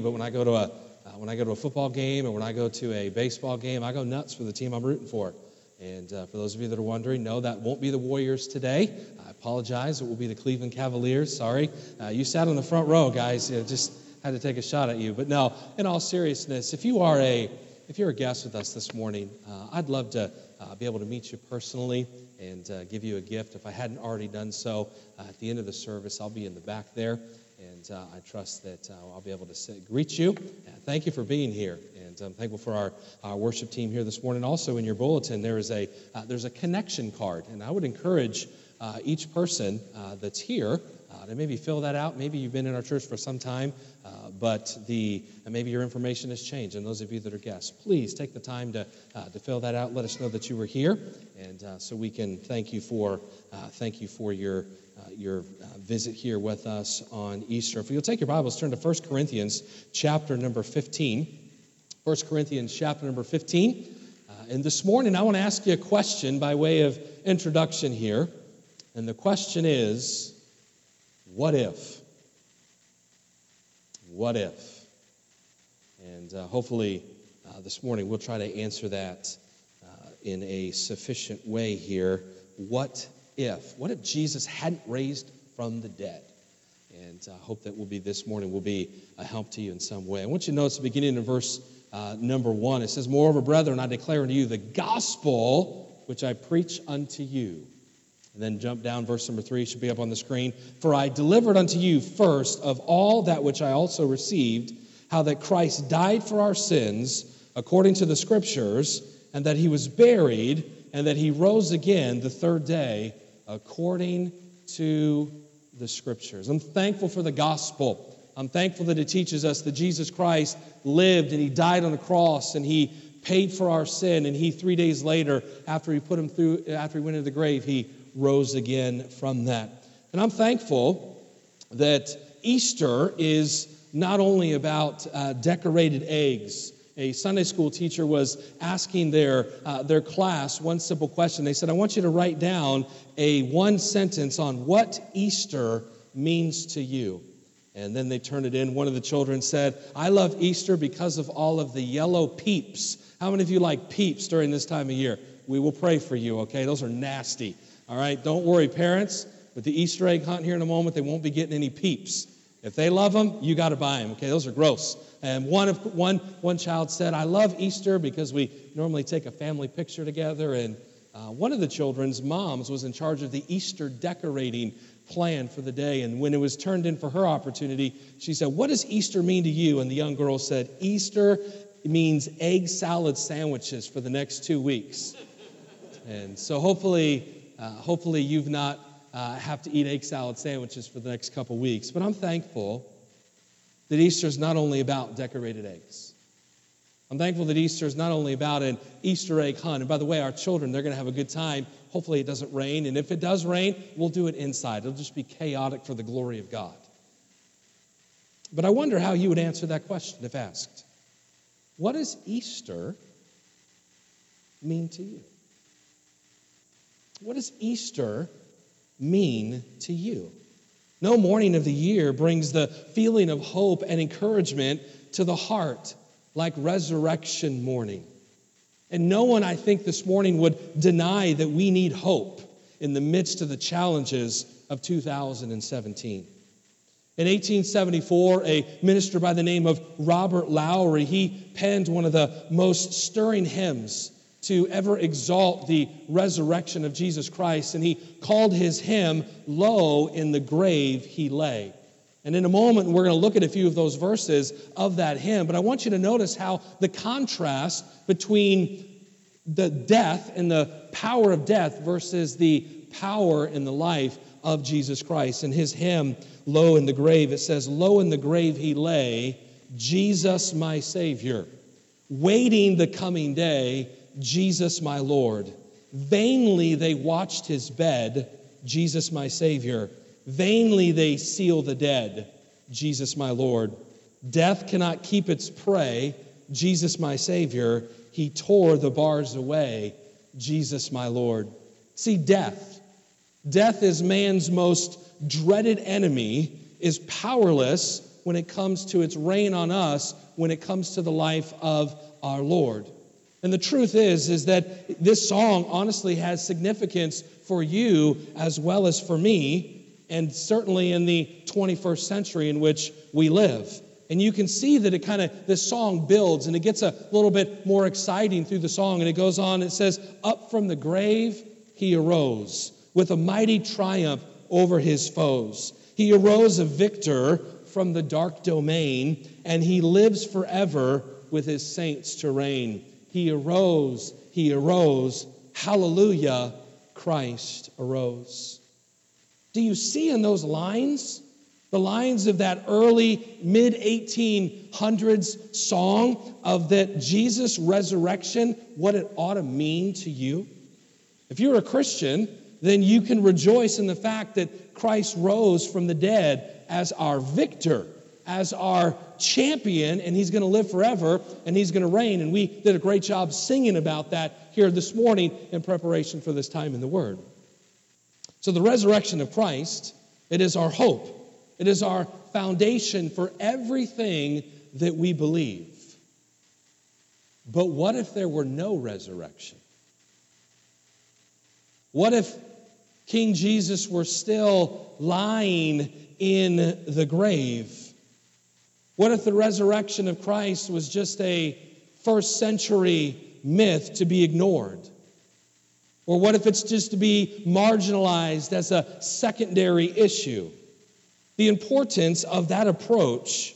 but when I go to a uh, when I go to a football game or when I go to a baseball game, I go nuts for the team I'm rooting for. And uh, for those of you that are wondering, no, that won't be the Warriors today. I apologize. It will be the Cleveland Cavaliers. Sorry. Uh, you sat on the front row, guys. You just had to take a shot at you. But no, in all seriousness, if you are a if you're a guest with us this morning, uh, I'd love to uh, be able to meet you personally and uh, give you a gift. If I hadn't already done so, uh, at the end of the service, I'll be in the back there, and uh, I trust that uh, I'll be able to say, greet you. thank you for being here, and I'm thankful for our, our worship team here this morning. Also, in your bulletin, there is a there's a connection card, and I would encourage each person that's here to maybe fill that out. Maybe you've been in our church for some time, uh, but the maybe your information has changed. And those of you that are guests, please take the time to uh, to fill that out. Let us know that you were here, and uh, so we can thank you for uh, thank you for your uh, your visit here with us on Easter. If you'll take your Bibles, turn to 1 Corinthians chapter number 15. 1 Corinthians chapter number 15. and this morning, I want to ask you a question by way of introduction here. And the question is what if? What if? And uh, hopefully uh, this morning we'll try to answer that uh, in a sufficient way here. What if? What if Jesus hadn't raised from the dead? And I hope that will be this morning will be a help to you in some way. I want you to notice the beginning of verse uh, number one. It says, Moreover, brethren, I declare unto you the gospel which I preach unto you and then jump down, verse number three should be up on the screen. For I delivered unto you first of all that which I also received, how that Christ died for our sins according to the Scriptures, and that he was buried, and that he rose again the third day according to the Scriptures. I'm thankful for the gospel. I'm thankful that it teaches us that Jesus Christ lived and he died on the cross and he paid for our sin and he three days later after he put him through after he went into the grave he rose again from that. And I'm thankful that Easter is not only about uh, decorated eggs. A Sunday school teacher was asking their, uh, their class one simple question. They said, I want you to write down a one sentence on what Easter means to you. And then they turned it in. One of the children said, I love Easter because of all of the yellow peeps. How many of you like peeps during this time of year? We will pray for you, okay? Those are nasty. All right, don't worry, parents. With the Easter egg hunt here in a moment, they won't be getting any peeps. If they love them, you got to buy them. Okay, those are gross. And one of one one child said, "I love Easter because we normally take a family picture together." And uh, one of the children's moms was in charge of the Easter decorating plan for the day. And when it was turned in for her opportunity, she said, "What does Easter mean to you?" And the young girl said, "Easter means egg salad sandwiches for the next two weeks." And so hopefully uh, hopefully, you've not uh, have to eat egg salad sandwiches for the next couple weeks. But I'm thankful that Easter is not only about decorated eggs. I'm thankful that Easter is not only about an Easter egg hunt. And by the way, our children, they're going to have a good time. Hopefully, it doesn't rain. And if it does rain, we'll do it inside. It'll just be chaotic for the glory of God. But I wonder how you would answer that question if asked. What does Easter mean to you? What does Easter mean to you? No morning of the year brings the feeling of hope and encouragement to the heart like resurrection morning. And no one, I think, this morning would deny that we need hope in the midst of the challenges of 2017. In 1874, a minister by the name of Robert Lowry, he penned one of the most stirring hymns to ever exalt the resurrection of Jesus Christ, and he called his hymn, Lo, in the grave he lay. And in a moment, we're going to look at a few of those verses of that hymn, but I want you to notice how the contrast between the death and the power of death versus the power and the life of Jesus Christ. In his hymn, Lo in the grave, it says, Lo in the grave he lay, Jesus my Savior, waiting the coming day Jesus my Lord. Vainly they watched his bed, Jesus my Savior. Vainly they seal the dead, Jesus my Lord. Death cannot keep its prey, Jesus my Savior. He tore the bars away, Jesus my Lord. See, death. Death is man's most dreaded enemy, is powerless when it comes to its reign on us, when it comes to the life of our Lord. And the truth is, is that this song honestly has significance for you as well as for me, and certainly in the 21st century in which we live. And you can see that it kind of, this song builds and it gets a little bit more exciting through the song. And it goes on, it says, Up from the grave he arose with a mighty triumph over his foes. He arose a victor from the dark domain, and he lives forever with his saints to reign. He arose, he arose. Hallelujah, Christ arose. Do you see in those lines? The lines of that early mid 1800s song of that Jesus resurrection, what it ought to mean to you. If you're a Christian, then you can rejoice in the fact that Christ rose from the dead as our victor, as our champion, and he's going to live forever and he's going to reign. And we did a great job singing about that here this morning in preparation for this time in the Word. So, the resurrection of Christ, it is our hope, it is our foundation for everything that we believe. But what if there were no resurrection? What if King Jesus were still lying in the grave? What if the resurrection of Christ was just a first century myth to be ignored? Or what if it's just to be marginalized as a secondary issue? The importance of that approach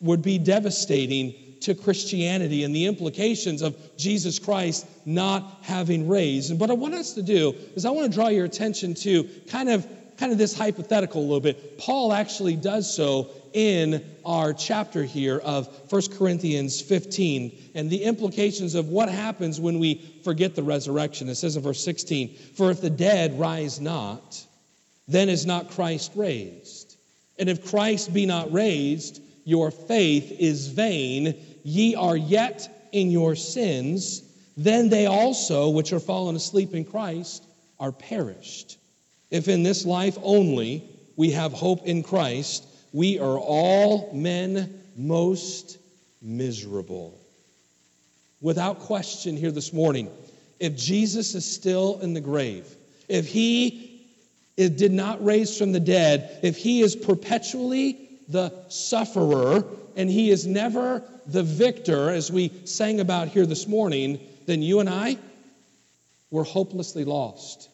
would be devastating to Christianity and the implications of Jesus Christ not having raised. And what I want us to do is I want to draw your attention to kind of kind of this hypothetical a little bit. Paul actually does so in our chapter here of 1 Corinthians 15 and the implications of what happens when we forget the resurrection. It says in verse 16, For if the dead rise not, then is not Christ raised. And if Christ be not raised, your faith is vain, ye are yet in your sins, then they also, which are fallen asleep in Christ, are perished. If in this life only we have hope in Christ, we are all men most miserable. Without question, here this morning, if Jesus is still in the grave, if he did not raise from the dead, if he is perpetually the sufferer and he is never the victor, as we sang about here this morning, then you and I, we're hopelessly lost.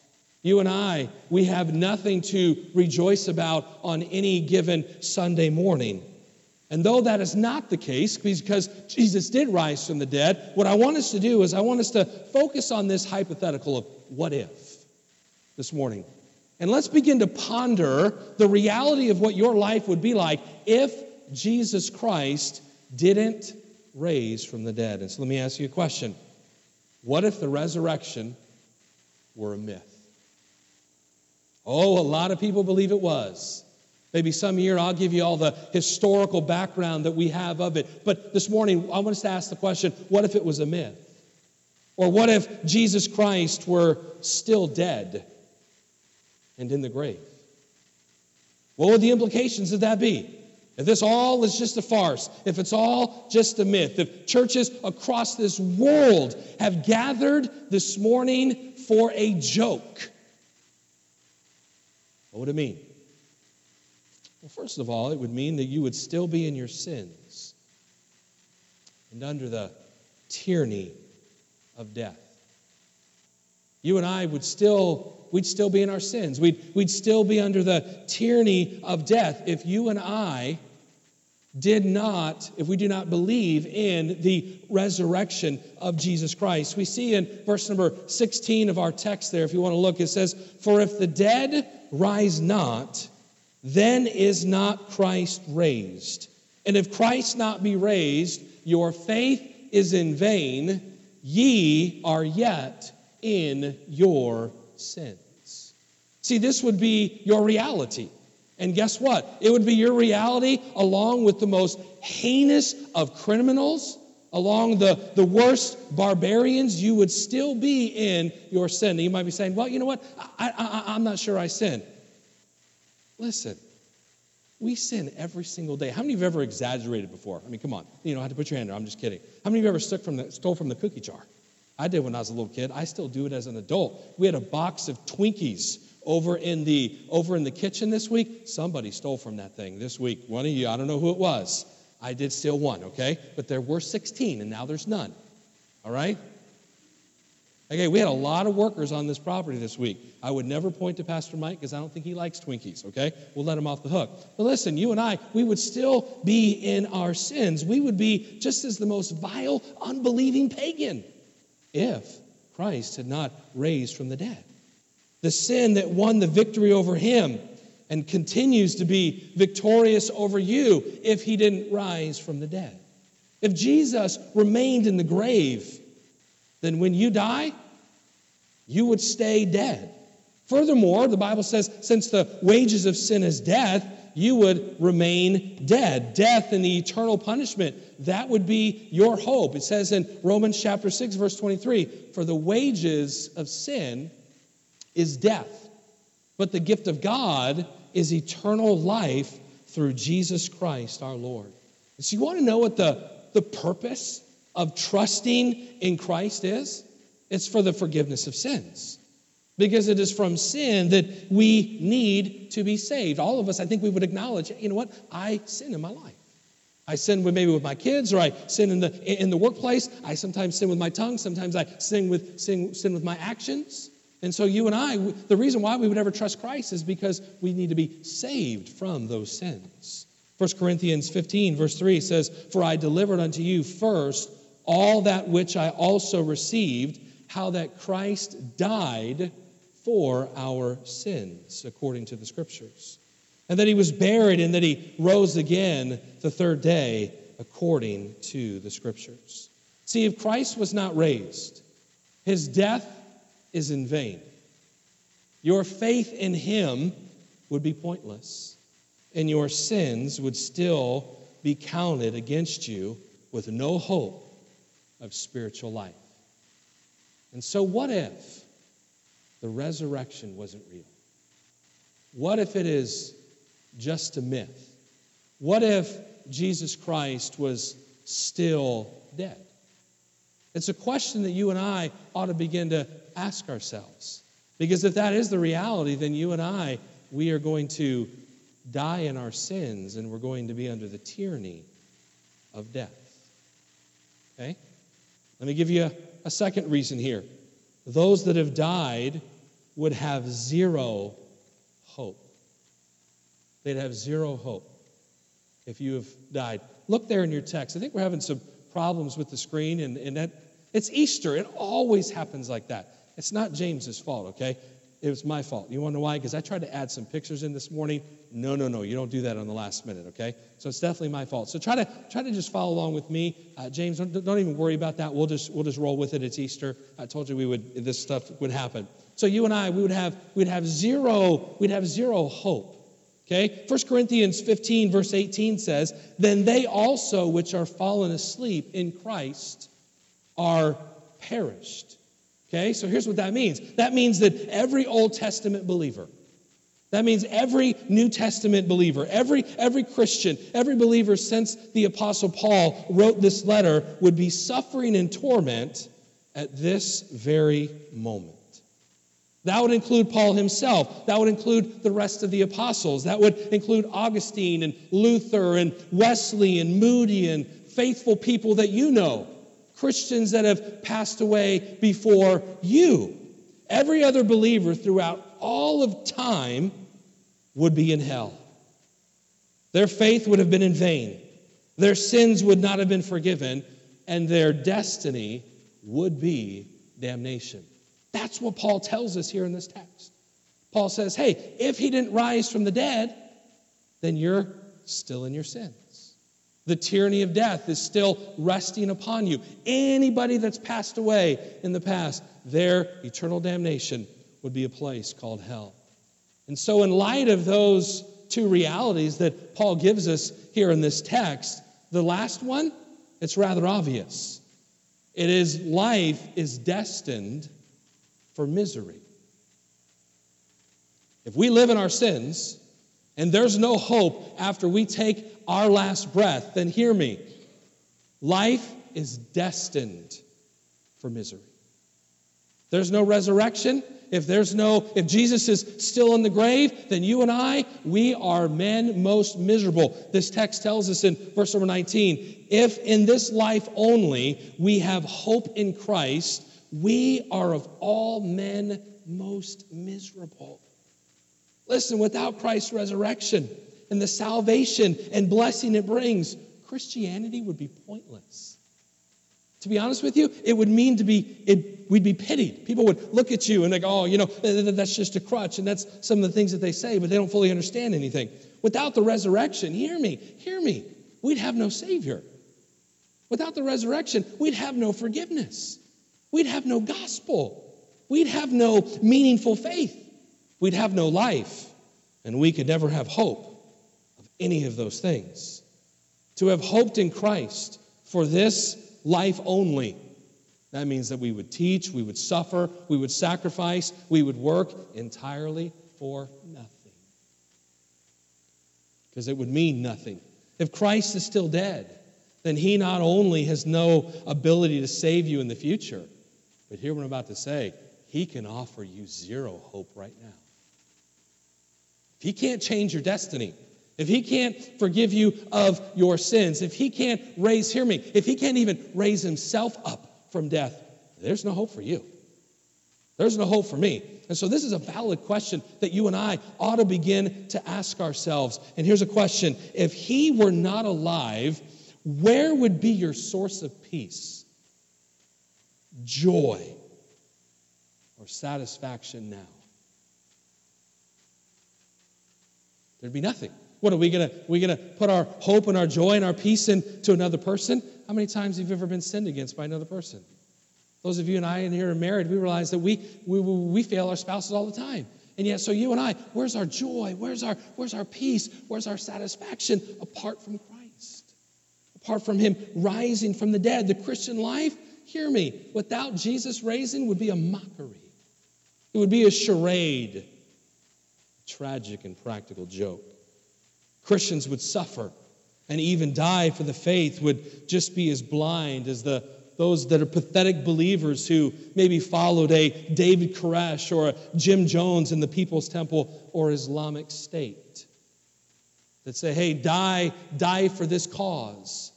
You and I, we have nothing to rejoice about on any given Sunday morning. And though that is not the case, because Jesus did rise from the dead, what I want us to do is I want us to focus on this hypothetical of what if this morning. And let's begin to ponder the reality of what your life would be like if Jesus Christ didn't raise from the dead. And so let me ask you a question What if the resurrection were a myth? Oh, a lot of people believe it was. Maybe some year I'll give you all the historical background that we have of it. But this morning, I want us to ask the question what if it was a myth? Or what if Jesus Christ were still dead and in the grave? What would the implications of that be? If this all is just a farce, if it's all just a myth, if churches across this world have gathered this morning for a joke, what would it mean? Well, first of all, it would mean that you would still be in your sins and under the tyranny of death. You and I would still, we'd still be in our sins. We'd, we'd still be under the tyranny of death if you and I did not, if we do not believe in the resurrection of Jesus Christ. We see in verse number 16 of our text there, if you want to look, it says, For if the dead rise not, then is not Christ raised. And if Christ not be raised, your faith is in vain, ye are yet in your sins. See, this would be your reality. And guess what? It would be your reality along with the most heinous of criminals, along the, the worst barbarians, you would still be in your sin. And you might be saying, well, you know what? I, I, I'm not sure I sin. Listen, We sin every single day. How many of you have ever exaggerated before? I mean, come on. You don't have to put your hand there. I'm just kidding. How many of you ever took from the, stole from the cookie jar? I did when I was a little kid. I still do it as an adult. We had a box of Twinkies over in the over in the kitchen this week. Somebody stole from that thing this week. One of you, I don't know who it was. I did steal one, okay? But there were 16 and now there's none. All right? Okay, we had a lot of workers on this property this week. I would never point to Pastor Mike because I don't think he likes Twinkies, okay? We'll let him off the hook. But listen, you and I, we would still be in our sins. We would be just as the most vile, unbelieving pagan if Christ had not raised from the dead. The sin that won the victory over him and continues to be victorious over you if he didn't rise from the dead. If Jesus remained in the grave, then when you die, you would stay dead. Furthermore, the Bible says, since the wages of sin is death, you would remain dead. Death and the eternal punishment, that would be your hope. It says in Romans chapter 6, verse 23 For the wages of sin is death, but the gift of God is eternal life through Jesus Christ our Lord. So, you want to know what the, the purpose of trusting in Christ is? It's for the forgiveness of sins. Because it is from sin that we need to be saved. All of us, I think we would acknowledge, you know what? I sin in my life. I sin with maybe with my kids, or I sin in the in the workplace. I sometimes sin with my tongue. Sometimes I sin with sin, sin with my actions. And so you and I, the reason why we would ever trust Christ is because we need to be saved from those sins. 1 Corinthians 15, verse 3 says, For I delivered unto you first all that which I also received, how that Christ died for our sins, according to the Scriptures, and that he was buried, and that he rose again the third day, according to the Scriptures. See, if Christ was not raised, his death is in vain. Your faith in him would be pointless, and your sins would still be counted against you with no hope of spiritual life. And so, what if the resurrection wasn't real? What if it is just a myth? What if Jesus Christ was still dead? It's a question that you and I ought to begin to ask ourselves. Because if that is the reality, then you and I, we are going to die in our sins and we're going to be under the tyranny of death. Okay? Let me give you a, a second reason here. Those that have died would have zero hope. They'd have zero hope if you have died. Look there in your text. I think we're having some problems with the screen, and, and that it's Easter. It always happens like that. It's not James's fault, okay? It was my fault. You want to know why? Because I tried to add some pictures in this morning. No, no, no. You don't do that on the last minute, okay? So it's definitely my fault. So try to try to just follow along with me, uh, James. Don't, don't, even worry about that. We'll just we'll just roll with it. It's Easter. I told you we would this stuff would happen. So you and I, we would have we'd have zero we'd have zero hope. Okay? 1 Corinthians 15 verse 18 says, "Then they also which are fallen asleep in Christ are perished." Okay, so here's what that means that means that every Old Testament believer, that means every New Testament believer, every, every Christian, every believer since the Apostle Paul wrote this letter would be suffering in torment at this very moment. That would include Paul himself. That would include the rest of the apostles. That would include Augustine and Luther and Wesley and Moody and faithful people that you know. Christians that have passed away before you. Every other believer throughout all of time would be in hell. Their faith would have been in vain. Their sins would not have been forgiven, and their destiny would be damnation. That's what Paul tells us here in this text. Paul says, hey, if he didn't rise from the dead, then you're still in your sin. The tyranny of death is still resting upon you. Anybody that's passed away in the past, their eternal damnation would be a place called hell. And so, in light of those two realities that Paul gives us here in this text, the last one, it's rather obvious. It is life is destined for misery. If we live in our sins, and there's no hope after we take our last breath, then hear me. Life is destined for misery. There's no resurrection. If there's no, if Jesus is still in the grave, then you and I, we are men most miserable. This text tells us in verse number 19 if in this life only we have hope in Christ, we are of all men most miserable. Listen, without Christ's resurrection and the salvation and blessing it brings, Christianity would be pointless. To be honest with you, it would mean to be, it, we'd be pitied. People would look at you and go, oh, you know, that's just a crutch. And that's some of the things that they say, but they don't fully understand anything. Without the resurrection, hear me, hear me, we'd have no Savior. Without the resurrection, we'd have no forgiveness. We'd have no gospel. We'd have no meaningful faith. We'd have no life. And we could never have hope any of those things. To have hoped in Christ for this life only, that means that we would teach, we would suffer, we would sacrifice, we would work entirely for nothing. Because it would mean nothing. If Christ is still dead, then he not only has no ability to save you in the future, but hear what I'm about to say he can offer you zero hope right now. If he can't change your destiny, if he can't forgive you of your sins, if he can't raise, hear me, if he can't even raise himself up from death, there's no hope for you. There's no hope for me. And so, this is a valid question that you and I ought to begin to ask ourselves. And here's a question If he were not alive, where would be your source of peace, joy, or satisfaction now? There'd be nothing. What are we gonna we gonna put our hope and our joy and our peace into another person? How many times have you ever been sinned against by another person? Those of you and I in here are married, we realize that we, we, we fail our spouses all the time. And yet, so you and I, where's our joy? Where's our, where's our peace? Where's our satisfaction apart from Christ? Apart from Him rising from the dead. The Christian life, hear me, without Jesus raising would be a mockery. It would be a charade, a tragic and practical joke. Christians would suffer and even die for the faith, would just be as blind as the those that are pathetic believers who maybe followed a David Koresh or a Jim Jones in the People's Temple or Islamic State that say, hey, die, die for this cause.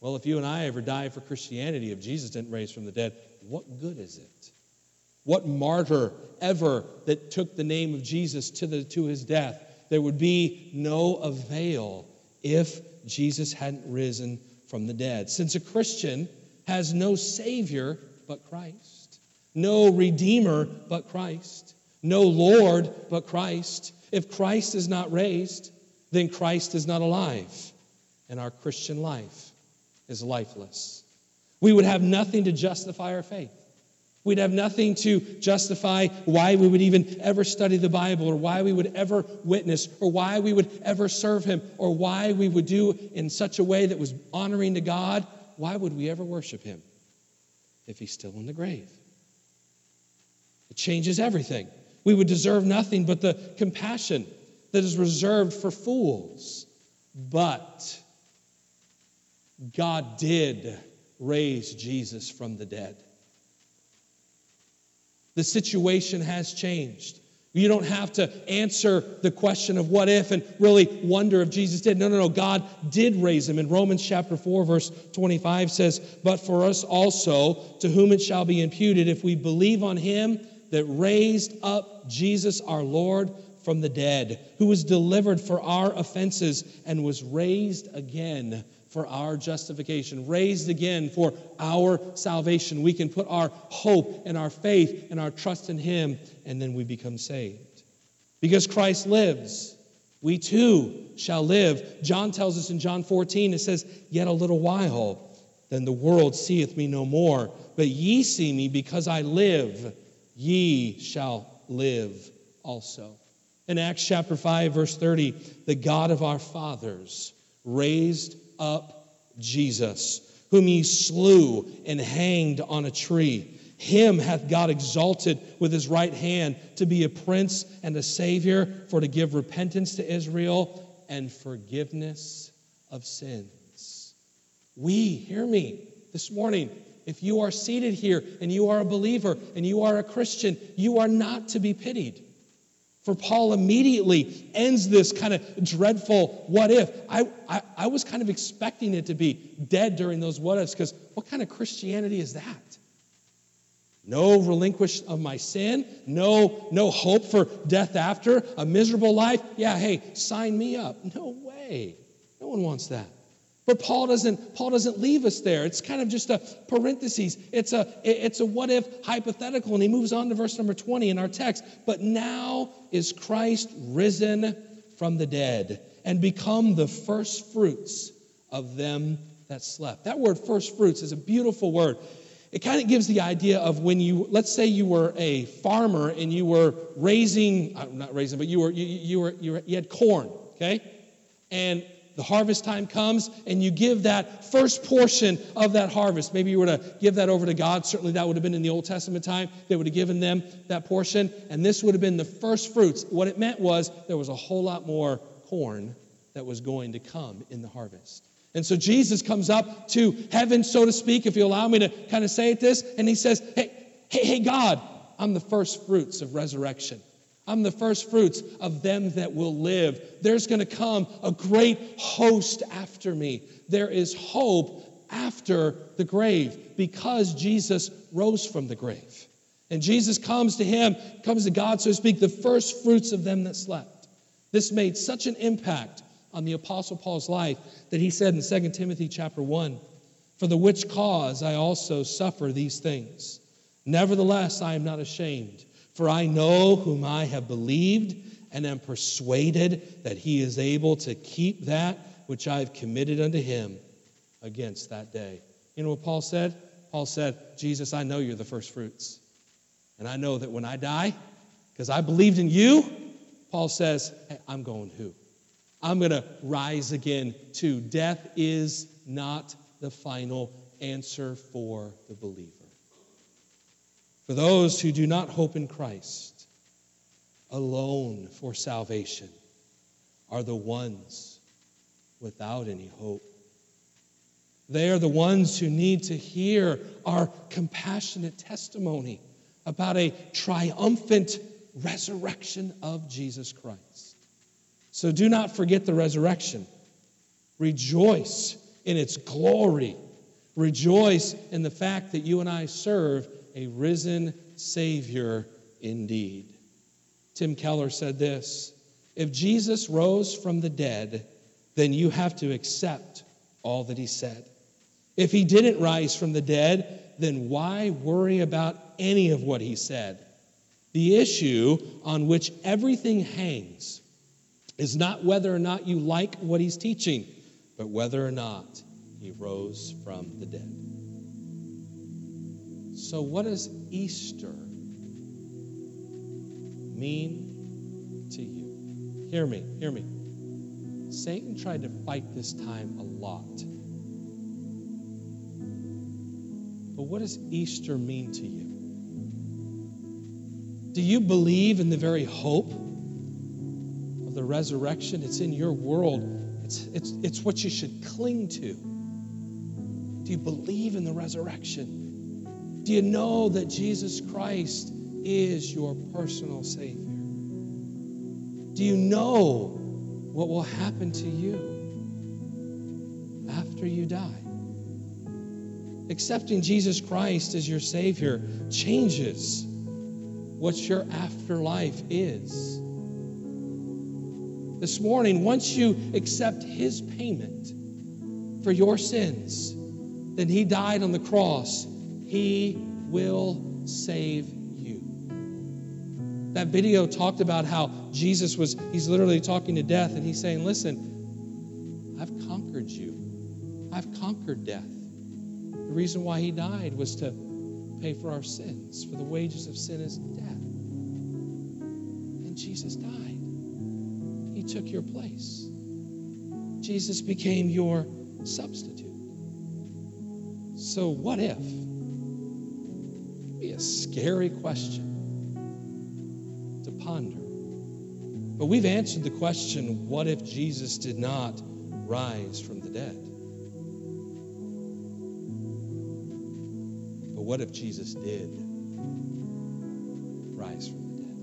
Well, if you and I ever die for Christianity, if Jesus didn't raise from the dead, what good is it? What martyr ever that took the name of Jesus to, the, to his death? There would be no avail if Jesus hadn't risen from the dead. Since a Christian has no Savior but Christ, no Redeemer but Christ, no Lord but Christ. If Christ is not raised, then Christ is not alive, and our Christian life is lifeless. We would have nothing to justify our faith. We'd have nothing to justify why we would even ever study the Bible or why we would ever witness or why we would ever serve Him or why we would do in such a way that was honoring to God why would we ever worship him if he's still in the grave? It changes everything. We would deserve nothing but the compassion that is reserved for fools. But God did raise Jesus from the dead. The situation has changed. You don't have to answer the question of what if and really wonder if Jesus did. No, no, no. God did raise him. In Romans chapter 4, verse 25 says, But for us also, to whom it shall be imputed, if we believe on him that raised up Jesus our Lord from the dead, who was delivered for our offenses and was raised again for our justification, raised again for our salvation. We can put our hope and our faith and our trust in Him, and then we become saved. Because Christ lives, we too shall live. John tells us in John 14, it says, Yet a little while, then the world seeth me no more. But ye see me because I live, ye shall live also. In Acts chapter 5, verse 30, the God of our fathers raised up Jesus, whom ye slew and hanged on a tree. Him hath God exalted with his right hand to be a prince and a savior, for to give repentance to Israel and forgiveness of sins. We, hear me this morning, if you are seated here and you are a believer and you are a Christian, you are not to be pitied. For Paul immediately ends this kind of dreadful what if. I, I, I was kind of expecting it to be dead during those what ifs because what kind of Christianity is that? No relinquish of my sin, no, no hope for death after, a miserable life. Yeah, hey, sign me up. No way. No one wants that. But Paul doesn't, Paul doesn't leave us there. It's kind of just a parenthesis. It's a, it's a what if hypothetical. And he moves on to verse number 20 in our text. But now is Christ risen from the dead and become the first fruits of them that slept. That word first fruits is a beautiful word. It kind of gives the idea of when you, let's say you were a farmer and you were raising, uh, not raising, but you were, you, you were, you, were, you had corn, okay? And the harvest time comes and you give that first portion of that harvest. Maybe you were to give that over to God. Certainly that would have been in the Old Testament time. They would have given them that portion. And this would have been the first fruits. What it meant was there was a whole lot more corn that was going to come in the harvest. And so Jesus comes up to heaven, so to speak, if you allow me to kind of say it this, and he says, Hey, hey, hey, God, I'm the first fruits of resurrection. I'm the first fruits of them that will live. There's going to come a great host after me. There is hope after the grave because Jesus rose from the grave. And Jesus comes to him, comes to God, so to speak, the first fruits of them that slept. This made such an impact on the apostle Paul's life that he said in 2 Timothy chapter 1, "For the which cause I also suffer these things. Nevertheless, I am not ashamed." For I know whom I have believed and am persuaded that he is able to keep that which I have committed unto him against that day. You know what Paul said? Paul said, Jesus, I know you're the first fruits. And I know that when I die, because I believed in you, Paul says, hey, I'm going who? I'm going to rise again too. Death is not the final answer for the believer. For those who do not hope in Christ alone for salvation are the ones without any hope. They are the ones who need to hear our compassionate testimony about a triumphant resurrection of Jesus Christ. So do not forget the resurrection. Rejoice in its glory. Rejoice in the fact that you and I serve a risen Savior indeed. Tim Keller said this If Jesus rose from the dead, then you have to accept all that he said. If he didn't rise from the dead, then why worry about any of what he said? The issue on which everything hangs is not whether or not you like what he's teaching, but whether or not he rose from the dead. So, what does Easter mean to you? Hear me, hear me. Satan tried to fight this time a lot. But what does Easter mean to you? Do you believe in the very hope of the resurrection? It's in your world, it's, it's, it's what you should cling to. Do you believe in the resurrection? Do you know that Jesus Christ is your personal Savior? Do you know what will happen to you after you die? Accepting Jesus Christ as your Savior changes what your afterlife is. This morning, once you accept His payment for your sins, then He died on the cross he will save you. That video talked about how Jesus was, he's literally talking to death and he's saying, Listen, I've conquered you. I've conquered death. The reason why he died was to pay for our sins, for the wages of sin is death. And Jesus died. He took your place. Jesus became your substitute. So, what if? A scary question to ponder. But we've answered the question what if Jesus did not rise from the dead? But what if Jesus did rise from the dead?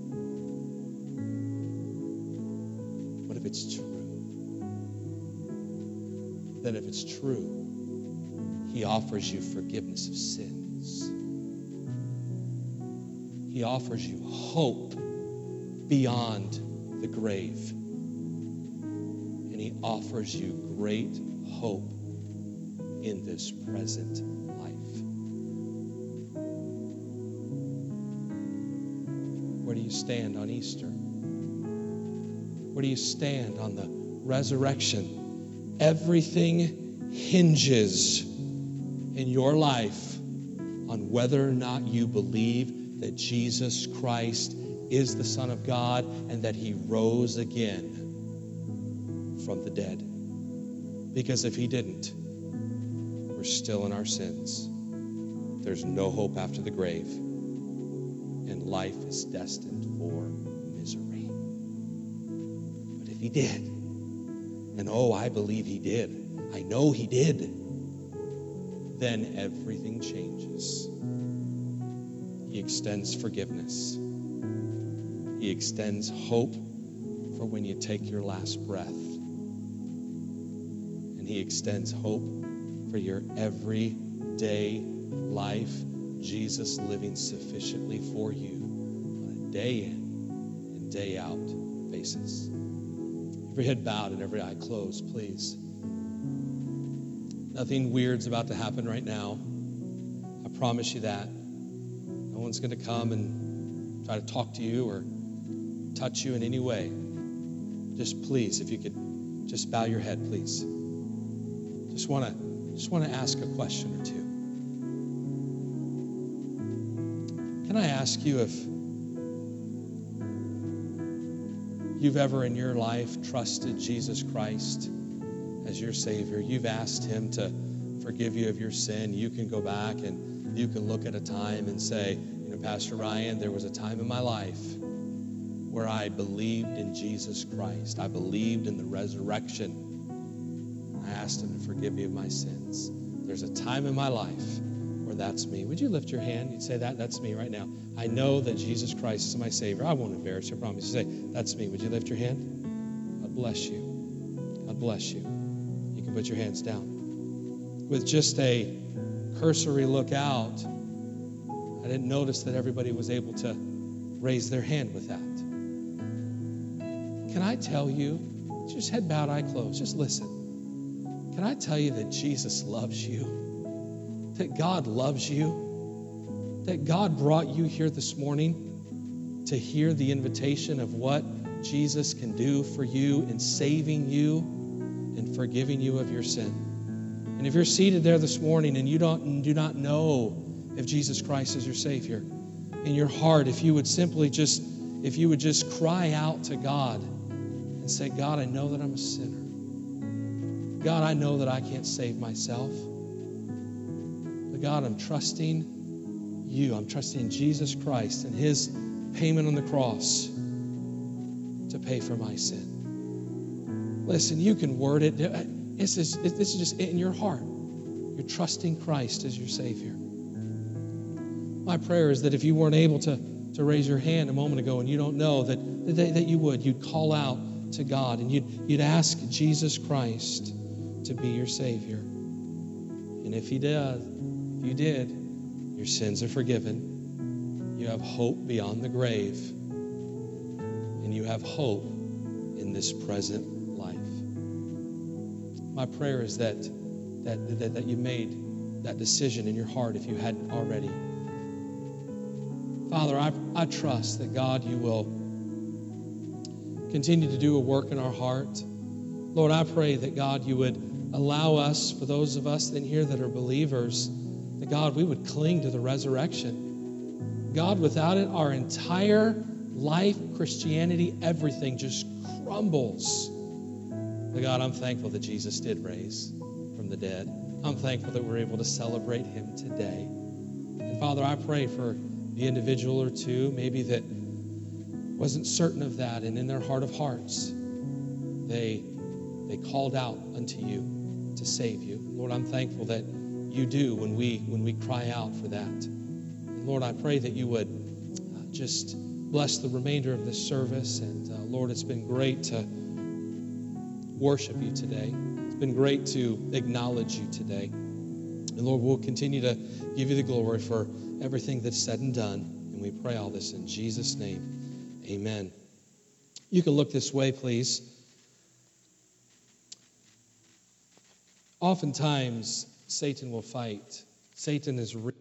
What if it's true? Then, if it's true, He offers you forgiveness of sins. He offers you hope beyond the grave. And He offers you great hope in this present life. Where do you stand on Easter? Where do you stand on the resurrection? Everything hinges in your life on whether or not you believe that Jesus Christ is the Son of God and that He rose again from the dead. Because if He didn't, we're still in our sins. There's no hope after the grave, and life is destined for misery. But if He did, and oh, I believe He did, I know He did, then everything changes. He extends forgiveness. He extends hope for when you take your last breath. And He extends hope for your everyday life, Jesus living sufficiently for you on a day in and day out basis. Every head bowed and every eye closed, please. Nothing weird's about to happen right now. I promise you that. One's going to come and try to talk to you or touch you in any way, just please, if you could just bow your head, please. Just want to just want to ask a question or two. Can I ask you if you've ever in your life trusted Jesus Christ as your Savior? You've asked Him to forgive you of your sin. You can go back and you can look at a time and say, Pastor Ryan, there was a time in my life where I believed in Jesus Christ. I believed in the resurrection. I asked Him to forgive me of my sins. There's a time in my life where that's me. Would you lift your hand? You'd say that that's me right now. I know that Jesus Christ is my Savior. I won't embarrass you. I promise. You say that's me. Would you lift your hand? God bless you. God bless you. You can put your hands down. With just a cursory look out, I didn't notice that everybody was able to raise their hand with that. Can I tell you, just head bowed, eye closed, just listen. Can I tell you that Jesus loves you? That God loves you? That God brought you here this morning to hear the invitation of what Jesus can do for you in saving you and forgiving you of your sin. And if you're seated there this morning and you don't do not know if Jesus Christ is your Savior, in your heart, if you would simply just, if you would just cry out to God and say, God, I know that I'm a sinner. God, I know that I can't save myself. But God, I'm trusting you. I'm trusting Jesus Christ and his payment on the cross to pay for my sin. Listen, you can word it. This is, this is just in your heart. You're trusting Christ as your Savior. My prayer is that if you weren't able to, to raise your hand a moment ago and you don't know, that, that, that you would. You'd call out to God and you'd, you'd ask Jesus Christ to be your Savior. And if He did, if you did, your sins are forgiven. You have hope beyond the grave. And you have hope in this present life. My prayer is that, that, that, that you made that decision in your heart if you hadn't already. Father, I, I trust that God, you will continue to do a work in our heart. Lord, I pray that God, you would allow us, for those of us in here that are believers, that God, we would cling to the resurrection. God, without it, our entire life, Christianity, everything just crumbles. But God, I'm thankful that Jesus did raise from the dead. I'm thankful that we're able to celebrate him today. And Father, I pray for an individual or two, maybe that wasn't certain of that, and in their heart of hearts, they they called out unto you to save you. Lord, I'm thankful that you do when we when we cry out for that. And Lord, I pray that you would uh, just bless the remainder of this service. And uh, Lord, it's been great to worship you today. It's been great to acknowledge you today. And Lord, we'll continue to give you the glory for everything that's said and done. And we pray all this in Jesus' name. Amen. You can look this way, please. Oftentimes, Satan will fight. Satan is. Re-